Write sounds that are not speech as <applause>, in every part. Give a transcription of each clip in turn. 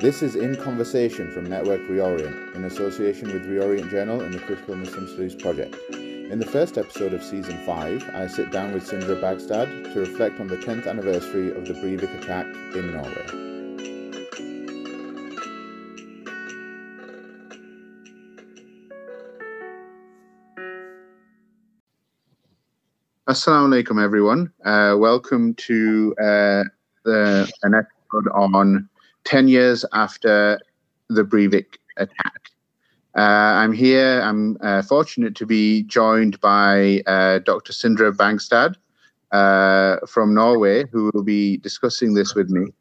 This is In Conversation from Network Reorient, in association with Reorient Journal and the Critical Muslim Studies Project. In the first episode of Season 5, I sit down with Sindre Bangstad to reflect on the 10th anniversary of the Breivik attack in Norway. Assalamu alaikum, everyone. Uh, welcome to uh, the, an episode on 10 years after the Breivik attack. Uh, I'm here. I'm uh, fortunate to be joined by uh, Dr. Sindre Bangstad uh, from Norway, who will be discussing this with me.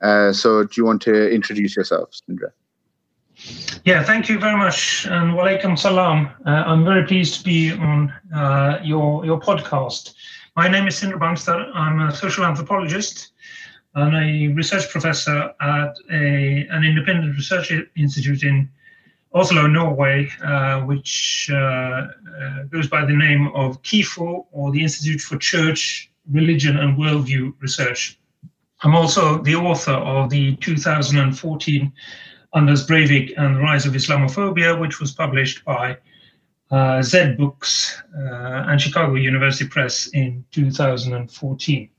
Uh, so, do you want to introduce yourself, Sindre? Yeah, thank you very much, and walaikum salam. Uh, I'm very pleased to be on your your podcast. My name is Sindre Bangstad. I'm a social anthropologist and a research professor at a, an independent research institute in Oslo, Norway, uh, which uh, uh, goes by the name of KIFO, or the Institute for Church, Religion and Worldview Research. I'm also the author of the 2014 Anders Breivik and the Rise of Islamophobia, which was published by uh, Zed Books uh, and Chicago University Press in 2014.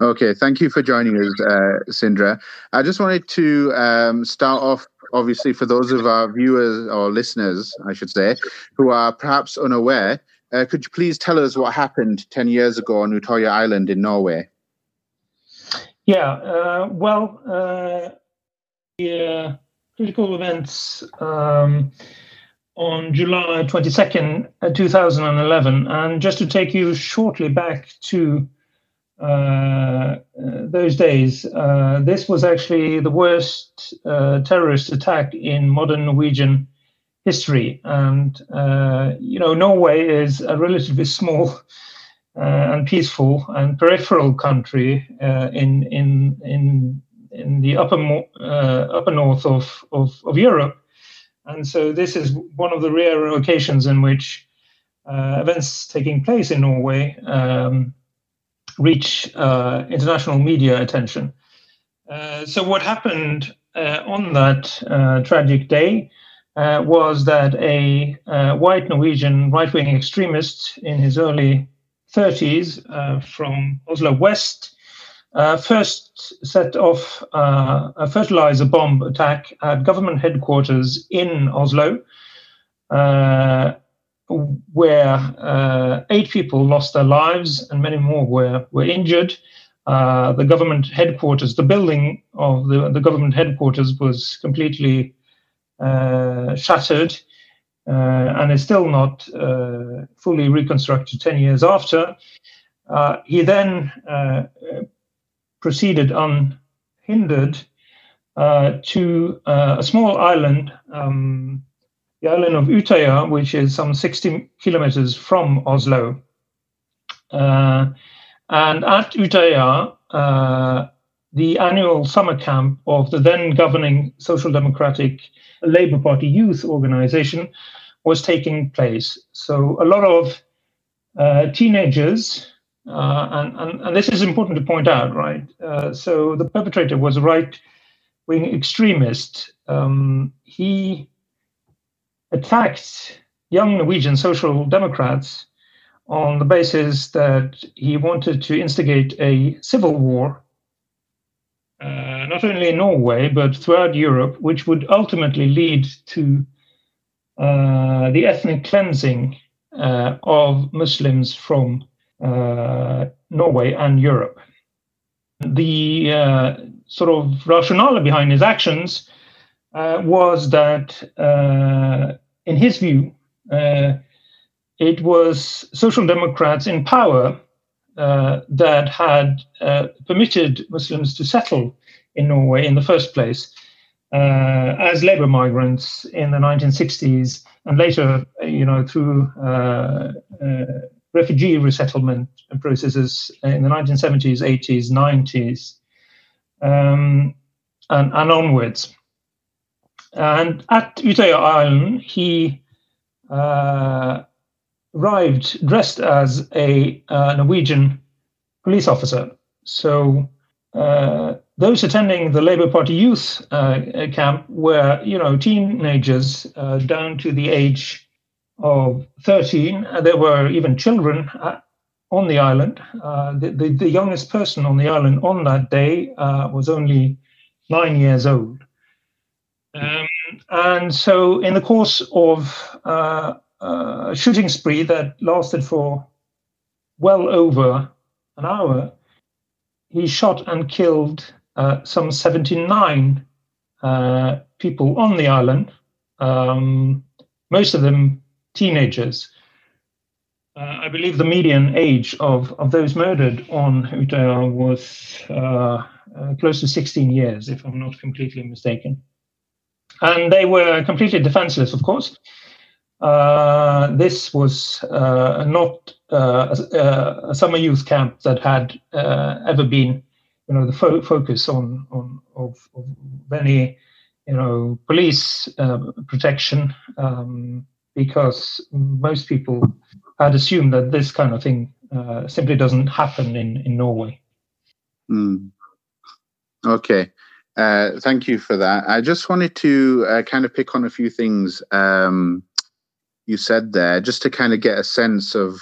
Okay, thank you for joining us, uh, Sindre. I just wanted to um, start off, obviously, for those of our viewers or listeners, I should say, who are perhaps unaware. Uh, could you please tell us what happened 10 years ago on Utøya Island in Norway? Yeah, uh, well, uh, the uh, critical events um, on July 22nd, uh, 2011. And just to take you shortly back to uh, uh, those days, uh, this was actually the worst terrorist attack in modern Norwegian history. And, you know, Norway is a relatively small and peaceful and peripheral country in, in, in, in the upper, upper north of, of, of Europe. And so this is one of the rare occasions in which uh, events taking place in Norway um, reach uh, international media attention. Uh, so, what happened uh, on that uh, tragic day uh, was that a uh, white Norwegian right wing extremist in his early 30s from Oslo West first set off a fertilizer bomb attack at government headquarters in Oslo where uh, eight people lost their lives and many more were, were injured. Uh, the government headquarters, the building of the, the government headquarters was completely uh, shattered uh, and is still not uh, fully reconstructed 10 years after. Uh, he then proceeded unhindered to a small island um, the island of Utøya, which is some 60 kilometers from Oslo. Uh, and at Utøya, uh, the annual summer camp of the then governing Social Democratic Labour Party youth organization was taking place. So a lot of uh, teenagers, uh, and, and, and, this is important to point out, right? Uh, so the perpetrator was a right wing extremist. Um, he attacked young Norwegian social democrats on the basis that he wanted to instigate a civil war, uh, not only in Norway, but throughout Europe, which would ultimately lead to uh, the ethnic cleansing uh, of Muslims from uh, Norway and Europe. The uh, sort of rationale behind his actions uh, was that, uh, in his view, uh, it was social democrats in power uh, that had uh, permitted Muslims to settle in Norway in the first place as labor migrants in the 1960s and later, you know, through refugee resettlement processes in the 1970s, 80s, 90s, um, and, and onwards. And at Utøya Island, he uh, arrived dressed as a uh, Norwegian police officer. So uh, those attending the Labour Party youth uh, camp were, you know, teenagers uh, down to the age of 13. There were even children uh, on the island. The, the, the, youngest person on the island on that day was only nine years old. Um, and so, in the course of uh, a shooting spree that lasted for well over an hour, he shot and killed uh, some 79 uh, people on the island, um, most of them teenagers. Uh, I believe the median age of, of those murdered on Utøya was uh, uh, close to 16 years, if I'm not completely mistaken. And they were completely defenseless, of course. Uh, this was uh, not uh, a, a, summer youth camp that had ever been, you know, the fo- focus on on of, of, any, you know, police protection, um, because most people had assumed that this kind of thing uh, simply doesn't happen in, in Norway. Mm. Okay. Uh, thank you for that. I just wanted to uh, kind of pick on a few things um, you said there, just to kind of get a sense of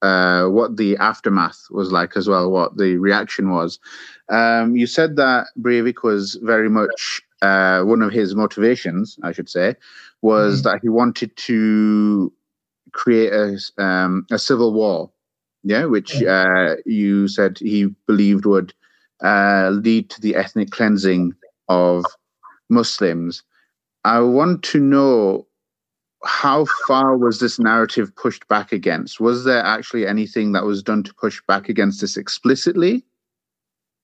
uh, what the aftermath was like as well, what the reaction was. Um, you said that Breivik was very much uh, one of his motivations, I should say, was mm-hmm. that he wanted to create a, um, a civil war, yeah, which uh, you said he believed would uh, lead to the ethnic cleansing of Muslims. I want to know how far was this narrative pushed back against? Was there actually anything that was done to push back against this explicitly?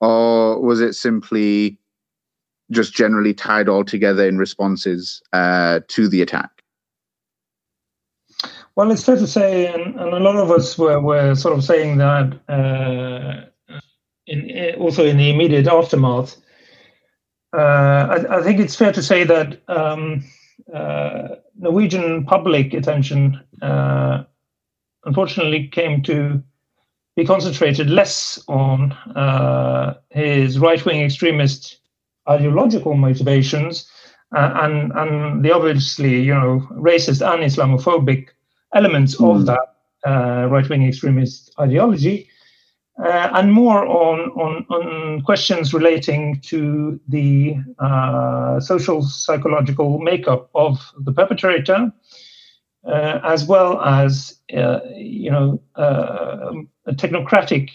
Or was it simply just generally tied all together in responses uh, to the attack? Well, it's fair to say, and, and a lot of us were, were sort of saying that uh, in, also in the immediate aftermath. Uh, I, I, think it's fair to say that um, uh, Norwegian public attention uh, unfortunately came to be concentrated less on uh, his right wing extremist ideological motivations uh, and, and the obviously you know racist and Islamophobic elements mm. of hmm. that uh, right wing extremist ideology, uh, and more on, on, on, questions relating to the uh, social psychological makeup of the perpetrator, uh, as well as uh, you know uh, a technocratic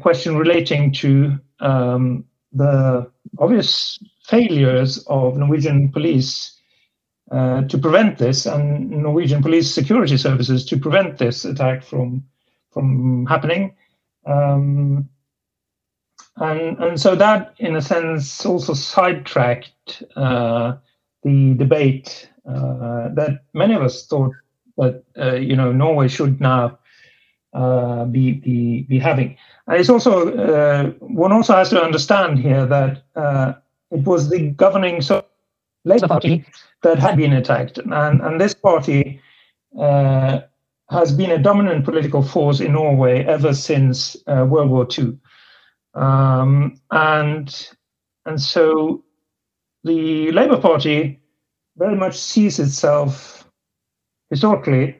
question relating to um, the obvious failures of Norwegian police uh, to prevent this, and Norwegian police security services to prevent this attack from from happening. Um, and and so that, in a sense, also sidetracked uh, the debate uh, that many of us thought that uh, you know Norway should now uh, be be be having. And it's also one also has to understand here that it was the governing so Labour Party that had been attacked. And, and this party uh, has been a dominant political force in Norway ever since uh, World War II. Um, and, and so the Labour Party very much sees itself historically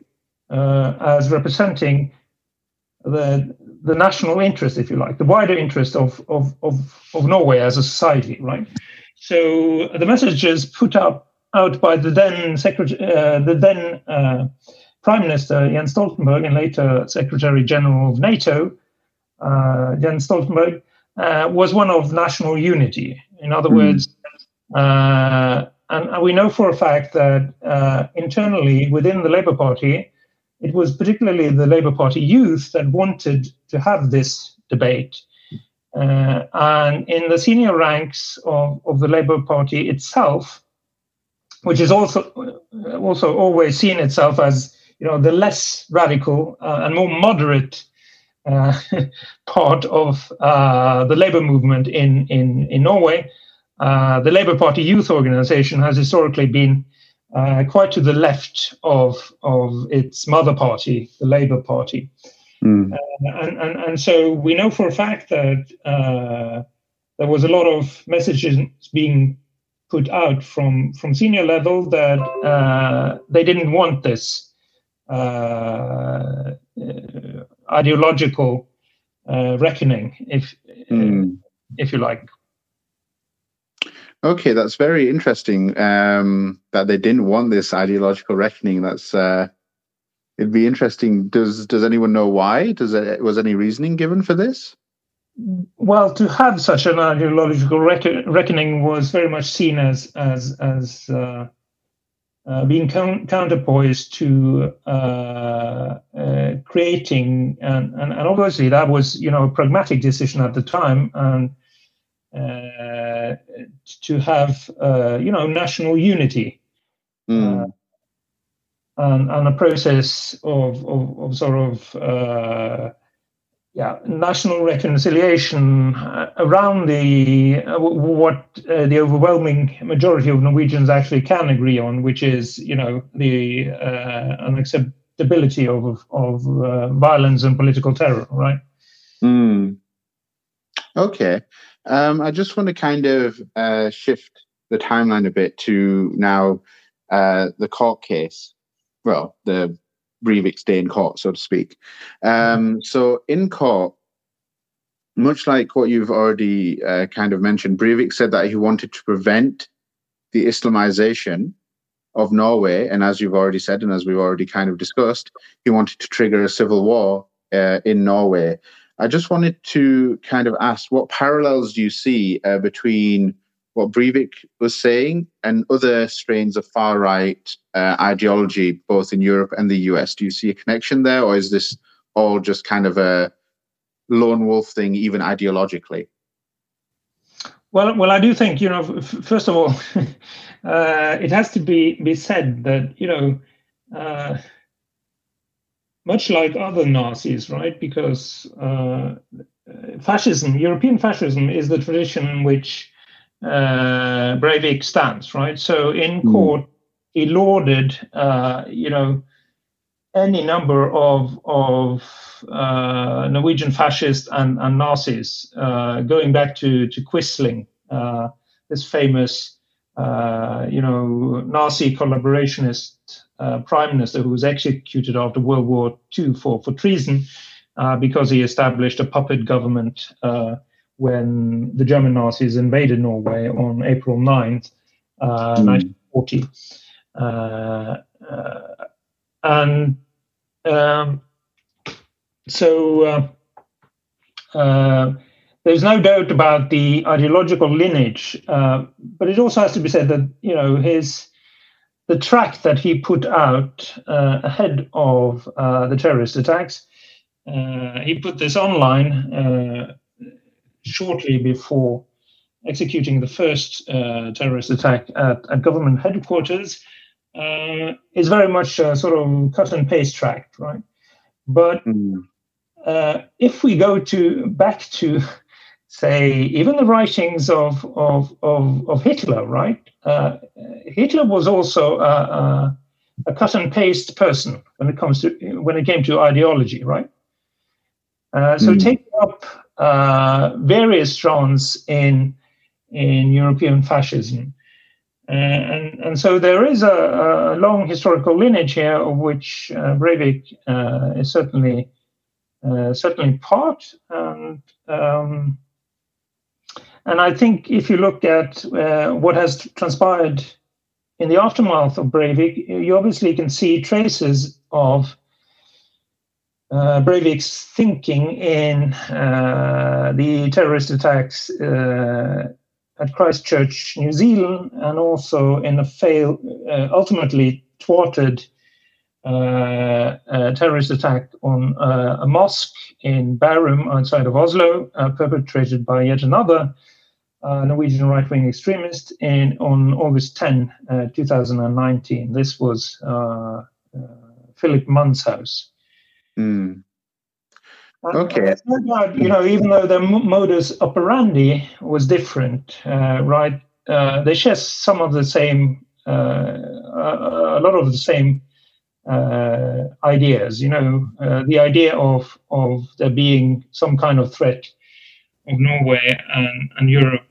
uh, as representing the the national interest, if you like, the wider interest of of of, of Norway as a society, right? So the messages put up out by the then secretary, uh, the then uh, Prime Minister Jens Stoltenberg and later Secretary General of NATO, uh, Jens Stoltenberg, uh, was one of national unity. In other mm. words, uh, and, and, we know for a fact that uh, internally within the Labour Party, it was particularly the Labour Party youth that wanted to have this debate uh, and in the senior ranks of, of the Labour Party itself, which is also also always seen itself as you know the less radical uh, and more moderate uh, <laughs> part of uh, the Labour movement in in in Norway. Uh, the Labour Party youth organization has historically been uh, quite to the left of of its mother party, the Labour Party. Mm. Uh, and, and, and so we know for a fact that uh, there was a lot of messages being put out from from senior level that uh, they didn't want this ideological uh, reckoning, if mm. if you like. Okay, that's very interesting. Um, that they didn't want this ideological reckoning. That's uh, it'd be interesting. Does does anyone know why? Does it was any reasoning given for this? Well, to have such an ideological reckon, reckoning was very much seen as as as uh, uh, being counterpoised to uh, uh, creating, and, and, and obviously that was you know a pragmatic decision at the time, and uh, to have uh, you know national unity. Mm. and, and a process of, of, of sort of yeah, national reconciliation uh, around the uh, what uh, the overwhelming majority of Norwegians actually can agree on, which is you know the uh, unacceptability of of uh, violence and political terror, right? Mm. Okay, um, I just want to kind of shift the timeline a bit to now the court case. Well, the Breivik's day in court, so to speak. Um, so in court, much like what you've already uh, kind of mentioned, Breivik said that he wanted to prevent the Islamization of Norway, and as you've already said, and as we've already kind of discussed, he wanted to trigger a civil war uh, in Norway. I just wanted to kind of ask, what parallels do you see uh, between what Breivik was saying and other strains of far right uh, ideology, both in Europe and the US. Do you see a connection there, or is this all just kind of a lone wolf thing, even ideologically? Well, well, I do think you know. F- first of all, <laughs> uh, it has to be be said that you know, uh, much like other Nazis, right? Because uh, fascism, European fascism, is the tradition in which uh, Breivik stands, right? So in hmm. court, he lauded, uh, you know, any number of of uh, Norwegian fascists and, and Nazis, uh, going back to to Quisling, uh, this famous, uh, you know, Nazi collaborationist uh, prime minister who was executed after World War II for for treason because he established a puppet government when the German Nazis invaded Norway on April 9th, uh, mm. 1940. Uh, uh, and um, so uh, uh, there's no doubt about the ideological lineage, uh, but it also has to be said that, you know, his the track that he put out ahead of the terrorist attacks, he put this online shortly before executing the first uh, terrorist attack at, at, government headquarters uh, is very much a sort of cut and paste track, right? But mm. uh, if we go to back to say even the writings of of of, of Hitler, right? Uh, Hitler was also a, a, a, cut and paste person when it comes to when it came to ideology, right? Uh, so mm. taking up various strands in in European fascism. Uh, and, and so there is a, a, long historical lineage here of which uh, Breivik uh, is certainly uh, certainly part. And um, and I think if you look at uh, what has transpired in the aftermath of Breivik, you obviously can see traces of uh, Breivik's thinking in uh, the terrorist attacks uh, at Christchurch, New Zealand, and also in a fail, uh, ultimately thwarted uh, terrorist attack on uh, a mosque in Bærum outside of Oslo, perpetrated by yet another Norwegian right-wing extremist in on August 10, 2019. This was Philip Manshaus. Mm. Okay. you know, even though their modus operandi was different, uh, right? Uh, they share some of the same, uh, a lot of the same uh, ideas. You know, uh, the idea of of there being some kind of threat of Norway and, and Europe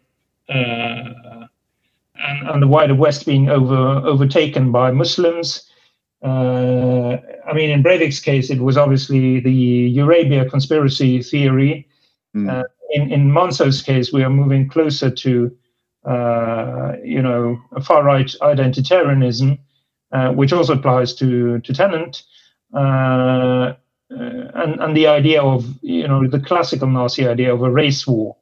uh, and, and the wider West being over overtaken by Muslims. Uh, I mean, in Breivik's case, it was obviously the Eurabia conspiracy theory. Mm. in in Manshaus's case, we are moving closer to, uh, you know, far right identitarianism, uh, which also applies to to Tarrant. Uh, and, and the idea of you know the classical Nazi idea of a race war,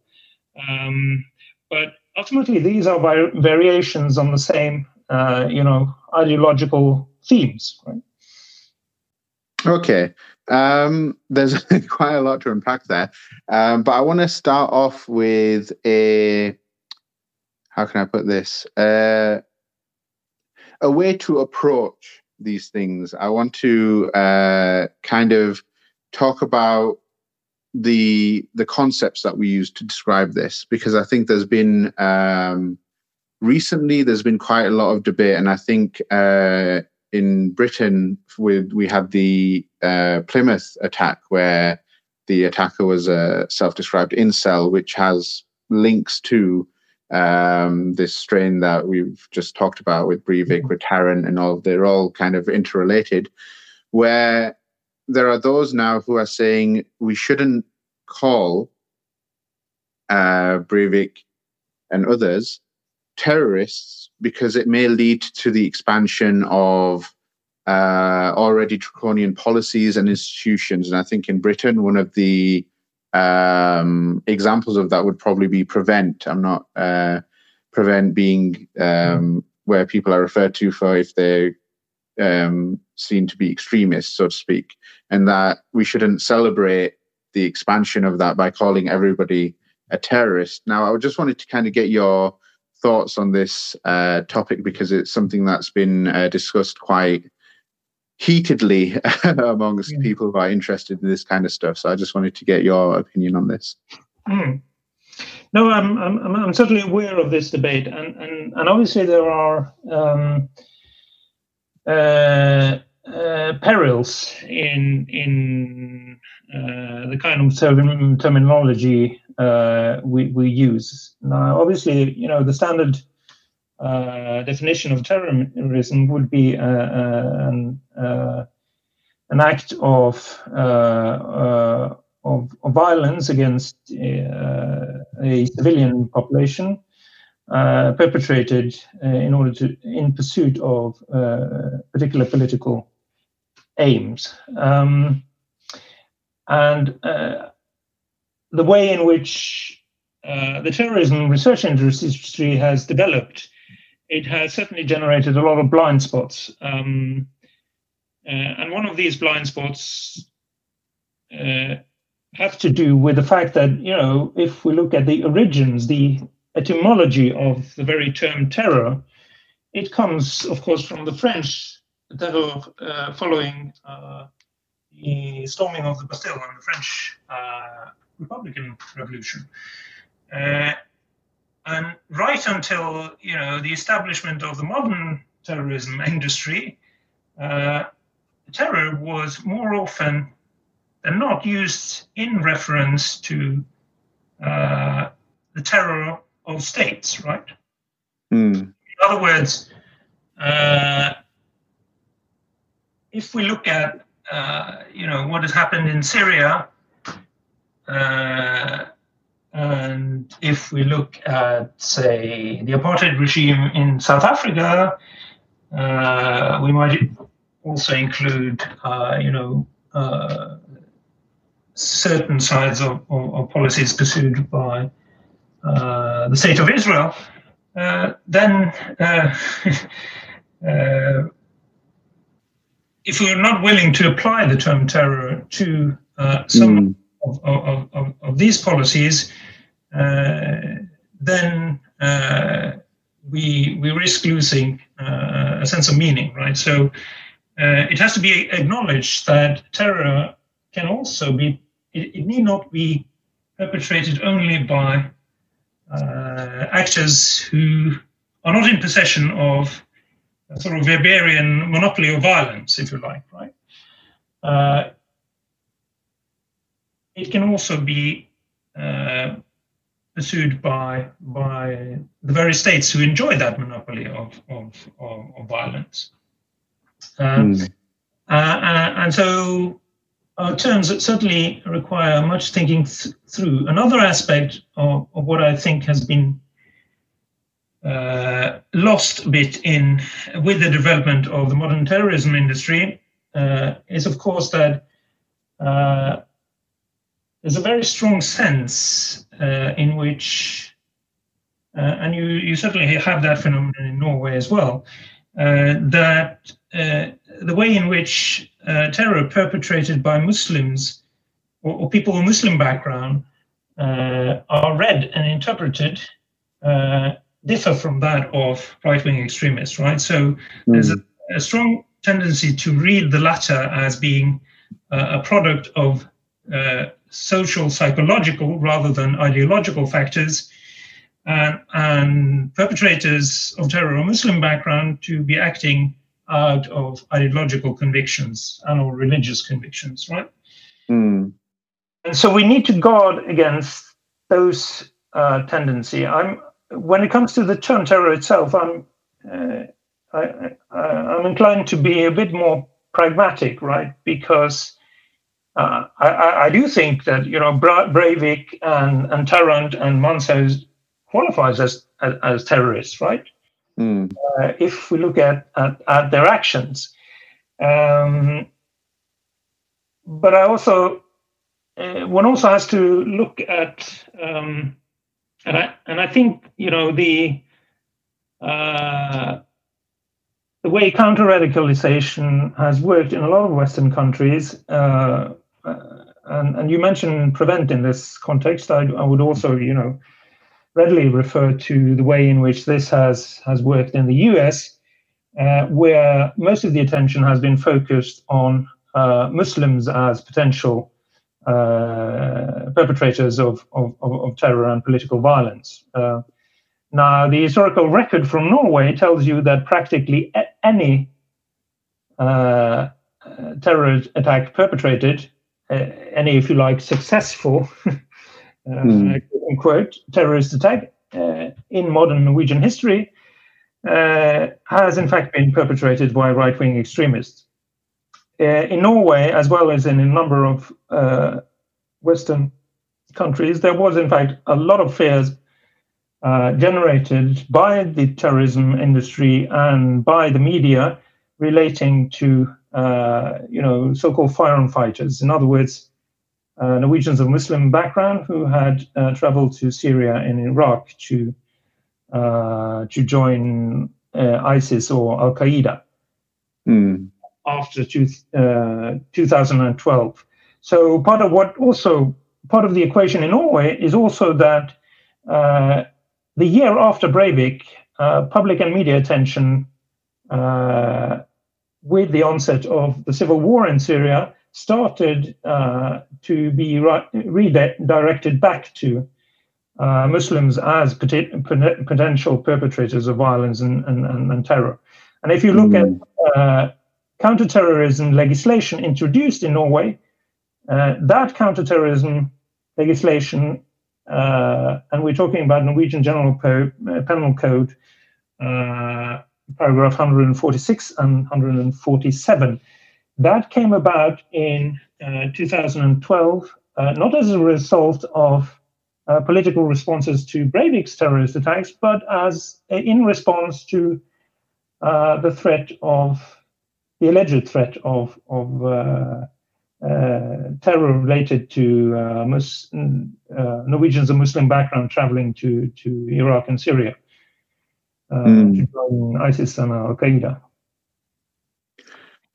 um, but ultimately these are variations on the same uh, you know ideological themes. Right? Okay, um, there's <laughs> quite a lot to unpack there, um, but I want to start off with a how can I put this uh, a way to approach these things. I want to uh, kind of talk about the the concepts that we use to describe this because I think there's been um, recently there's been quite a lot of debate, and I think uh, in Britain with we had the uh, Plymouth attack where the attacker was a self-described incel, which has links to um, this strain that we've just talked about with Breivik, with Tarrant, and all. They're all kind of interrelated, where there are those now who are saying we shouldn't call uh, Breivik and others terrorists because it may lead to the expansion of uh, already draconian policies and institutions. And I think in Britain, one of the um, examples of that would probably be prevent. I'm not uh, prevent being um, where people are referred to for if they're um, seen to be extremists, so to speak, and that we shouldn't celebrate the expansion of that by calling everybody a terrorist. Now, I just wanted to kind of get your thoughts on this uh, topic because it's something that's been uh, discussed quite heatedly <laughs> amongst yeah. people who are interested in this kind of stuff. So I just wanted to get your opinion on this. Mm. No, I'm, I'm, I'm certainly aware of this debate, and and, and obviously there are um, uh, uh, perils in in uh, the kind of term, terminology uh, we we use. Now, obviously, you know the standard uh, definition of terrorism would be uh, an an act of of, of, violence against a civilian population uh, perpetrated uh, in order to in pursuit of uh, particular political aims um, and uh, the way in which uh, the terrorism research industry has developed it has certainly generated a lot of blind spots. Um, and one of these blind spots have to do with the fact that you know if we look at the origins the etymology of the very term terror, it comes, of course, from the French terror uh, following uh, the storming of the Bastille and the French uh, Republican Revolution. Uh, and right until you know the establishment of the modern terrorism industry, uh, terror was more often than not used in reference to uh, the terror of states, right? Mm. In other words, uh, if we look at uh, you know what has happened in Syria, and if we look at say the apartheid regime in South Africa, uh, we might also include uh, you know uh, certain sides of, of, of policies pursued by uh, the state of Israel, uh, then uh, <laughs> if we're not willing to apply the term terror to some mm. Of, of, of, of, these policies, then we we risk losing uh, a sense of meaning, right? So uh, it has to be acknowledged that terror can also be it, it need not be perpetrated only by uh, actors who are not in possession of a sort of Weberian monopoly of violence, if you like, right? Uh, it can also be uh, pursued by by the very states who enjoy that monopoly of of, of, of violence. Um, mm. uh, and so our terms certainly require much thinking th- through. Another aspect of, of, what I think has been uh, lost a bit in with the development of the modern terrorism industry uh, is, of course, that uh, there's a very strong sense uh, in which, uh, and you, you certainly have that phenomenon in Norway as well, uh, that the way in which terror perpetrated by Muslims or, or people of Muslim background are read and interpreted differ from that of right-wing extremists, right? So mm-hmm. there's a, a, strong tendency to read the latter as being uh, a product of uh, social, psychological rather than ideological factors, and, and perpetrators of terror or Muslim background to be acting out of ideological convictions and or religious convictions, right? Mm. And so we need to guard against those uh, tendency. I'm when it comes to the term terror itself, I'm uh, I, am inclined to be a bit more pragmatic, right? Because uh, I, I, do think that you know Breivik and and Tarrant and Manshaus qualifies as, as, as terrorists, right? Mm. Uh, if we look at at, at their actions, um, but I also uh, one also has to look at um, and I and I think you know the uh, the way counter radicalization has worked in a lot of Western countries, uh, uh, and, and you mentioned prevent in this context. I, I would also, you know, readily refer to the way in which this has has worked in the U.S., uh, where most of the attention has been focused on uh, Muslims as potential uh, perpetrators of, of, of, terror and political violence. Uh, now, the historical record from Norway tells you that practically any uh, terror attack perpetrated, uh, any, if you like, successful, <laughs> mm. quote, terrorist attack uh, in modern Norwegian history uh, has in fact been perpetrated by right wing extremists. in Norway, as well as in a number of Western countries, there was in fact a lot of fears uh, generated by the terrorism industry and by the media relating to uh, you know so-called foreign fighters. In other words, uh, Norwegians of Muslim background who had uh, traveled to Syria and Iraq to uh, to join uh, ISIS or Al Qaeda mm. after two, 2012. So part of what also part of the equation in Norway is also that the year after Breivik, uh, public and media attention uh, with the onset of the civil war in Syria started uh, to be redirected back to uh, Muslims as pot- potential perpetrators of violence and, and, and, terror. And if you look mm. at uh, counterterrorism legislation introduced in Norway, uh, that counterterrorism legislation and we're talking about Norwegian General uh, Penal Code, uh, paragraph 146 and 147. That came about in uh, 2012, uh, not as a result of uh, political responses to Breivik's terrorist attacks, but as in response to the threat of the alleged threat of of uh, terror related to uh, Mus- uh, Norwegians of Muslim background traveling to, to Iraq and Syria mm. to join ISIS and Al Qaeda.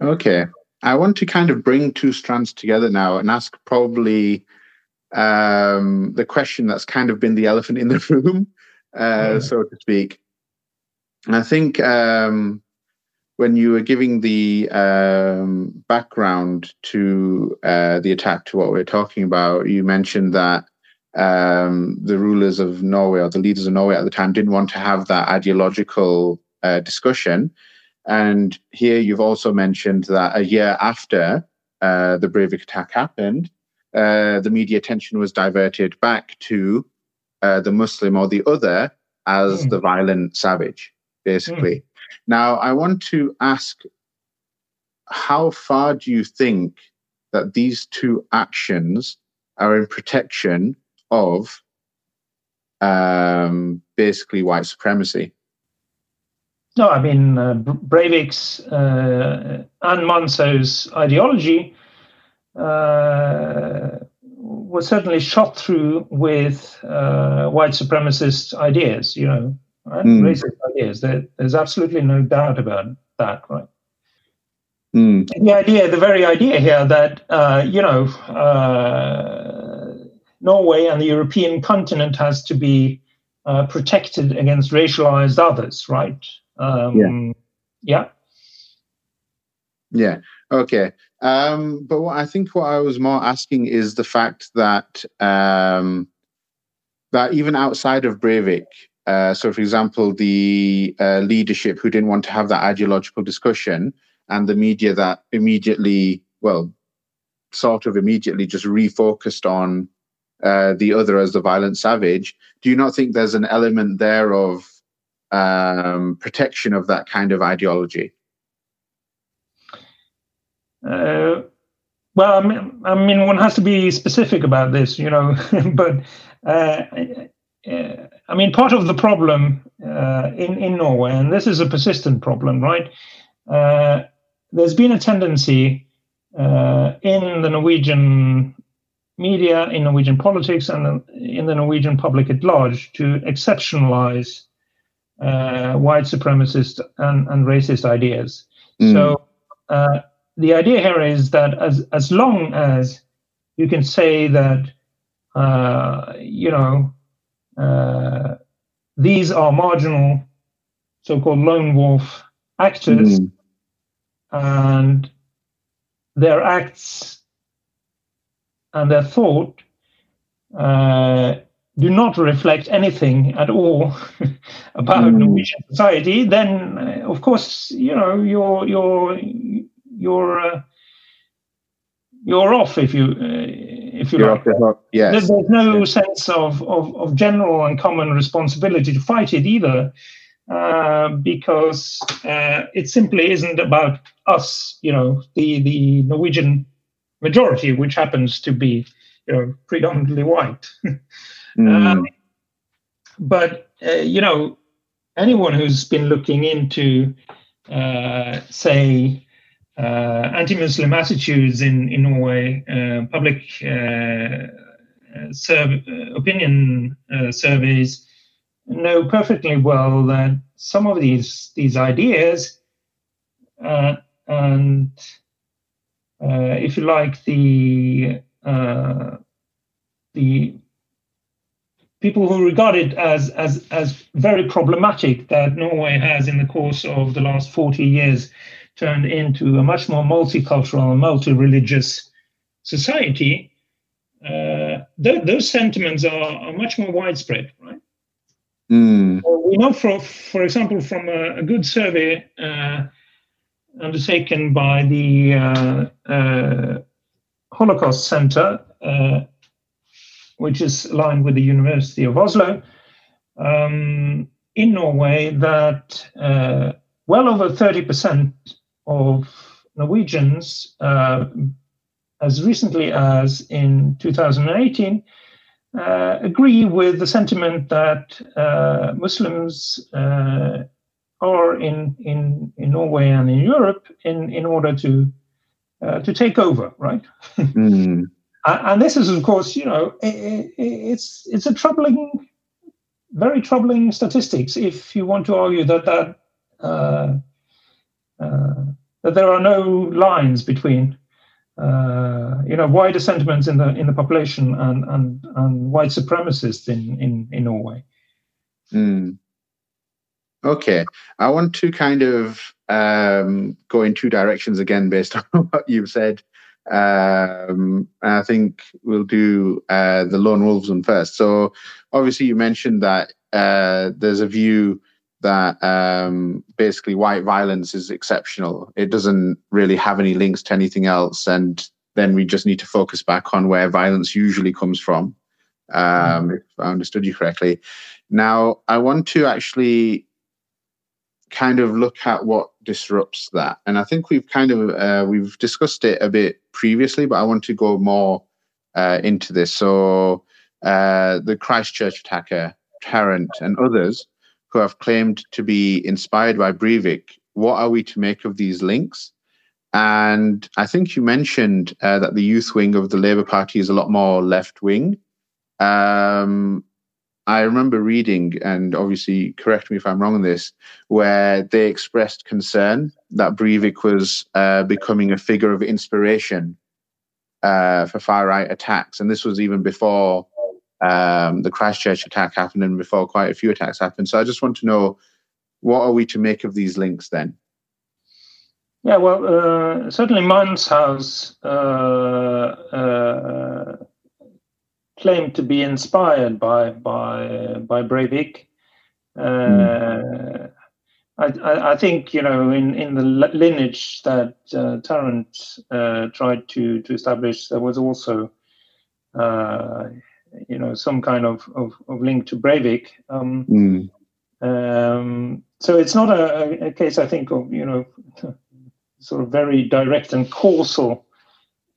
Okay. I want to kind of bring two strands together now and ask probably um, the question that's kind of been the elephant in the <laughs> room, uh, so to speak. And I think um, when you were giving the um, background to uh, the attack to what we are talking about, you mentioned that um, the rulers of Norway or the leaders of Norway at the time didn't want to have that ideological uh, discussion. And here you've also mentioned that a year after uh, the Breivik attack happened, uh, the media attention was diverted back to uh, the Muslim or the other as mm. the violent savage, basically. Mm. Now, I want to ask how far do you think that these two actions are in protection of um, basically white supremacy? No, I mean, uh, Breivik's uh, and Manshaus's ideology uh, was certainly shot through with uh, white supremacist ideas, you know, right? mm. racist ideas. There, there's absolutely no doubt about that, right? Mm. The idea, the very idea here that, uh, you know, uh, Norway and the European continent has to be uh, protected against racialized others, right? Um, yeah. Yeah. Yeah. Okay. Um, but what I think what I was more asking is the fact that um, that even outside of Breivik, uh, so for example, the uh, leadership who didn't want to have that ideological discussion, and the media that immediately, well, sort of immediately just refocused on uh, the other as the violent savage. Do you not think there's an element there of um, protection of that kind of ideology? Uh, well, I mean, I mean, one has to be specific about this, you know. <laughs> but uh, uh, I mean, part of the problem uh, in in Norway, and this is a persistent problem, right? Uh, there's been a tendency uh, in the Norwegian media, in Norwegian politics, and in the Norwegian public at large to exceptionalize uh, white supremacist and, and racist ideas. Mm. So uh, the idea here is that as as long as you can say that uh, you know these are marginal, so-called lone wolf actors, mm. and their acts and their thought uh, do not reflect anything at all <laughs> about mm. Norwegian society, then uh, of course you know you're you're you're uh, you're off if you uh, if you you're like. Yes. There's, there's no yes. sense of, of of general and common responsibility to fight it either, uh, because uh, it simply isn't about us. You know, the the Norwegian majority, which happens to be you know predominantly white. <laughs> Mm. Um, but uh, you know, anyone who's been looking into, uh, say, anti-Muslim attitudes in in Norway, uh, public uh, uh, opinion surveys, know perfectly well that some of these these ideas and if you like the the people who regard it as, as, as very problematic that Norway has, in the course of the last 40 years, turned into a much more multicultural and multi-religious society, uh, th- those sentiments are, are, much more widespread, right? Mm. we know, for, for example, from a, a good survey uh, undertaken by the uh, uh Holocaust Center uh, which is aligned with the University of Oslo um, in Norway, that uh, well over 30% of Norwegians, uh, as recently as in 2018, uh, agree with the sentiment that uh, Muslims uh, are in, in, in Norway and in Europe in, in order to uh, to take over, right? <laughs> mm and this is, of course, you know, it's it's a troubling, very troubling statistics. If you want to argue that that uh, uh, that there are no lines between, uh, you know, wider sentiments in the in the population and and, and white supremacists in in in Norway. Mm. Okay, I want to kind of um, go in two directions again based <laughs> on what you've said. Um, I think we'll do uh, the lone wolves one first. So obviously, you mentioned that uh, there's a view that um, basically white violence is exceptional. It doesn't really have any links to anything else, and then we just need to focus back on where violence usually comes from. um, mm. if I understood you correctly. Now, I want to actually kind of look at what disrupts that, and I think we've kind of uh, we've discussed it a bit previously, but I want to go more uh, into this. So, uh, the Christchurch attacker, Tarrant, and others who have claimed to be inspired by Breivik. What are we to make of these links? And I think you mentioned uh, that the youth wing of the Labour Party is a lot more left wing. Um, I remember reading, and obviously correct me if I'm wrong on this, where they expressed concern that Breivik was uh, becoming a figure of inspiration uh, for far right attacks. And this was even before um, the Christchurch attack happened and before quite a few attacks happened. So I just want to know what are we to make of these links then? Yeah, well, uh, certainly Manshaus uh, uh, claimed to be inspired by by by Breivik. Mm. I, I, I, think you know in, in the lineage that uh, Tarrant uh, tried to to establish, there was also uh, you know some kind of, of, of link to Breivik. Um, mm. um, so it's not a, a, case, I think, of you know <laughs> sort of very direct and causal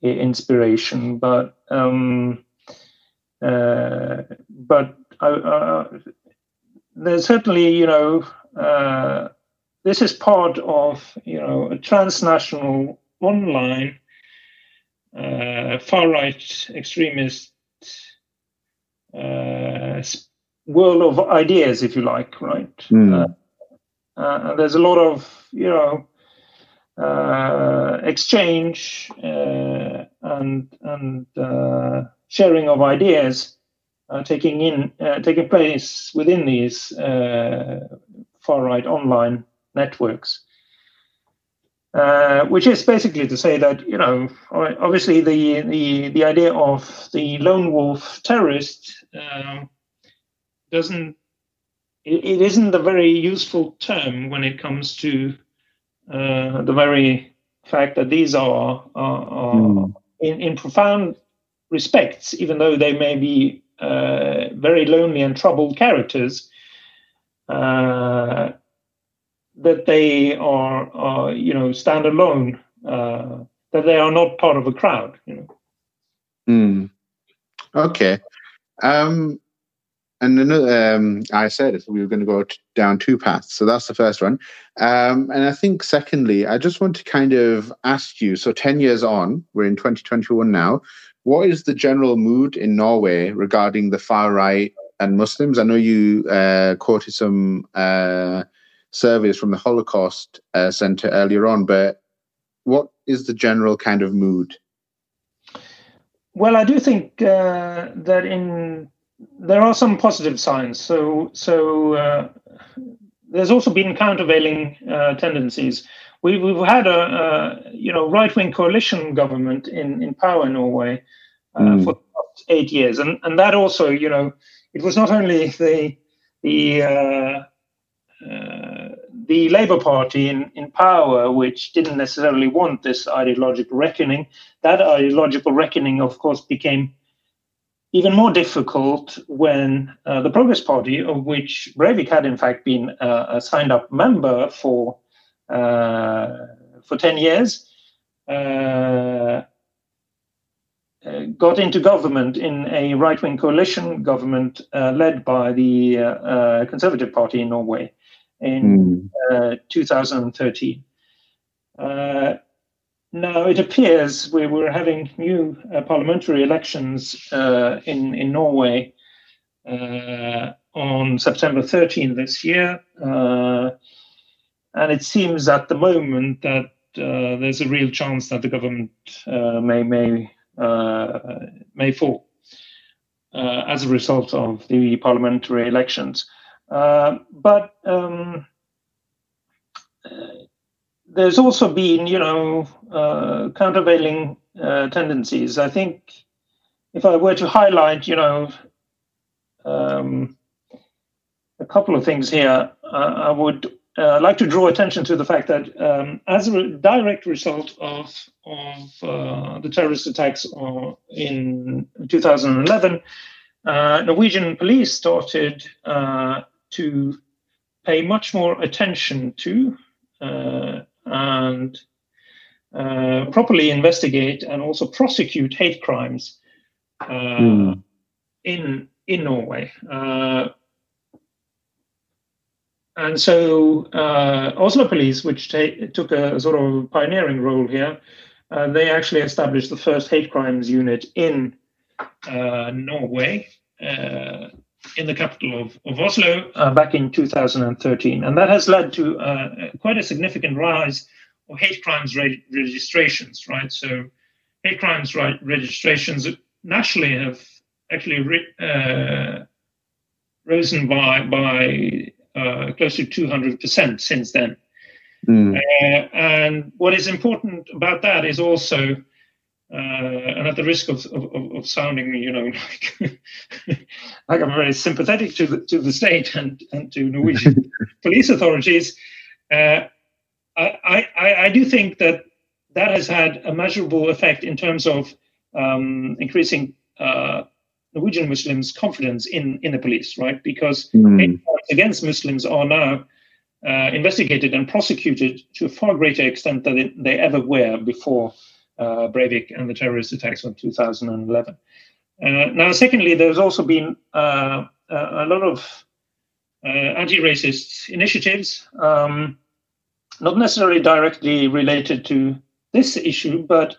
inspiration, but um, uh, but uh, there's certainly you know uh, this is part of you know a transnational online uh, far right extremist uh, world of ideas, if you like, right? Mm. there's a lot of you know uh, exchange uh, and and uh, sharing of ideas taking in taking place within these far right online networks. Uh, which is basically to say that you know obviously the the the idea of the lone wolf terrorist um, doesn't it, it isn't a very useful term when it comes to uh, the very fact that these are, are, are mm. in, in profound respects, even though they may be uh, very lonely and troubled characters, uh, that they are, are, you know, stand alone, uh, that they are not part of a crowd. You know. Mm. Okay. Um, and another, um, I said we were going to go t- down two paths. So that's the first one. Um, and I think, secondly, I just want to kind of ask you so, 10 years on, we're in 2021 now. What is the general mood in Norway regarding the far right and Muslims? I know you uh, quoted some uh, surveys from the Holocaust uh, Center earlier on, but what is the general kind of mood? Well, I do think uh, that in there are some positive signs. So, so uh, there's also been countervailing uh, tendencies. We, we've had a, a you know right wing coalition government in, in power in Norway uh, mm. for eight years, and and that also you know it was not only the the uh, uh, the Labour Party in, in power, which didn't necessarily want this ideological reckoning. That ideological reckoning, of course, became even more difficult when uh, the Progress Party, of which Breivik had in fact been uh, a signed up member for uh, for ten years, uh, uh, got into government in a right wing coalition government uh, led by the Conservative Party in Norway in mm. 2013. Now, it appears we were having new uh, parliamentary elections uh, in, in Norway uh, on September 13 this year. Uh, and it seems at the moment that uh, there's a real chance that the government uh, may, may, may fall as a result of the parliamentary elections. But um, there's also been, you know, uh, countervailing uh, tendencies. I think if I were to highlight, you know, um, a couple of things here, uh, I would uh, like to draw attention to the fact that um, as a re- direct result of, of uh, the terrorist attacks in 2011, uh, Norwegian police started uh, to pay much more attention to uh, and uh, properly investigate and also prosecute hate crimes mm. in in Norway. Uh, and so uh, Oslo Police, which took a sort of pioneering role here, uh, they actually established the first hate crimes unit in uh, Norway, uh, in the capital of, of Oslo, uh, back in 2013. And that has led to uh, quite a significant rise of hate crimes re- registrations, right? So hate crimes right, registrations nationally have actually re- risen by, by close to 200% since then. Mm. Uh, and what is important about that is also, uh, and at the risk of, of, of sounding, you know, <laughs> like, <laughs> like I'm very sympathetic to the, to the state and, and to Norwegian <laughs> police authorities, uh, I, I, I do think that that has had a measurable effect in terms of um, increasing uh, Norwegian Muslims' confidence in, in the police, right? Because mm. against Muslims are now uh, investigated and prosecuted to a far greater extent than they ever were before uh, Breivik and the terrorist attacks of 2011. Uh, now, secondly, there's also been uh, a lot of uh, anti-racist initiatives, um, not necessarily directly related to this issue, but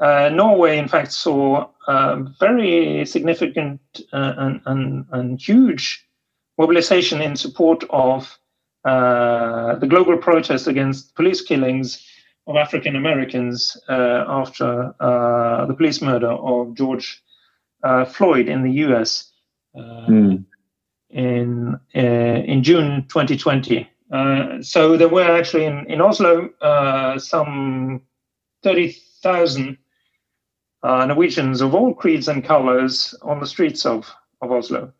uh, Norway, in fact, saw very significant and, and, and huge mobilization in support of uh, the global protest against police killings of African Americans uh, after uh, the police murder of George uh, Floyd in the U.S. Mm. in in June 2020. so there were actually in in Oslo some 30,000 Norwegians of all creeds and colors on the streets of of Oslo.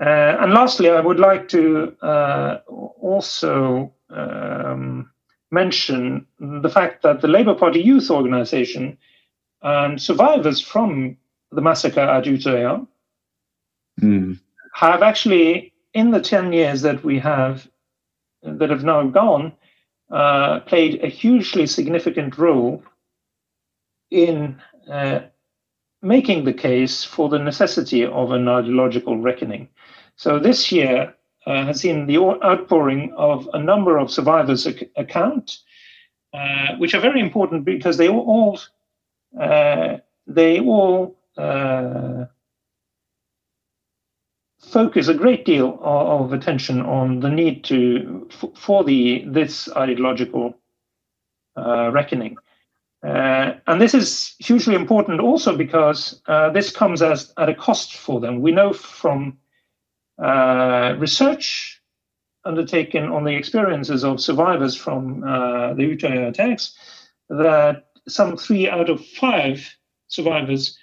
Uh, and lastly, I would like to uh, also um, mention the fact that the Labour Party Youth Organization and survivors from the massacre at Utøya mm. have actually, in the 10 years that we have, that have now gone, uh, played a hugely significant role in uh, making the case for the necessity of an ideological reckoning. So this year uh, has seen the outpouring of a number of survivors' ac- account, uh, which are very important because they all uh, they all uh, focus a great deal of, of, attention on the need to f- for the this ideological uh, reckoning. Uh, and this is hugely important also because this comes as at a cost for them. We know from uh, research undertaken on the experiences of survivors from uh, the Utøya attacks that some three out of five survivors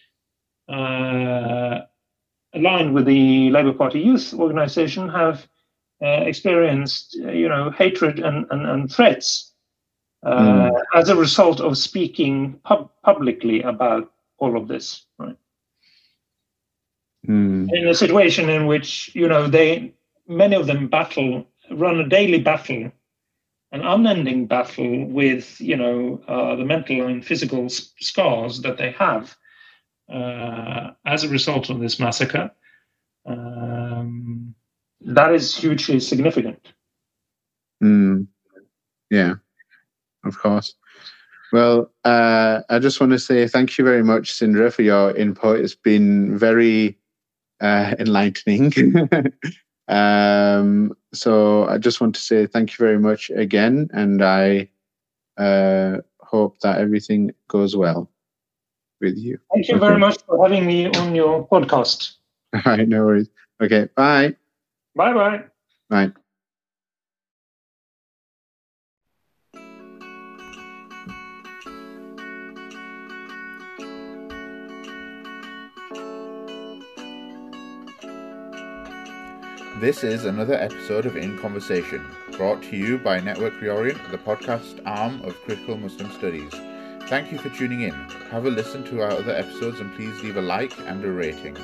uh, aligned with the Labour Party Youth Organization have uh, experienced, you know, hatred and, and, and threats mm. as a result of speaking pub- publicly about all of this. Right? Mm. in a situation in which you know they many of them battle run a daily battle an unending battle with you know uh, the mental and physical scars that they have uh, as a result of this massacre um, that is hugely significant mm. yeah of course well uh, i just want to say thank you very much Sindre, for your input it's been very uh, <laughs> enlightening. <laughs> um, so I just want to say thank you very much again, and I uh, hope that everything goes well with you. Thank you okay. very much for having me on your podcast. <laughs> All right, no worries. Okay, bye. Bye bye. Bye. This is another episode of In Conversation, brought to you by Network Reorient, the podcast arm of Critical Muslim Studies. Thank you for tuning in. Have a listen to our other episodes and please leave a like and a rating.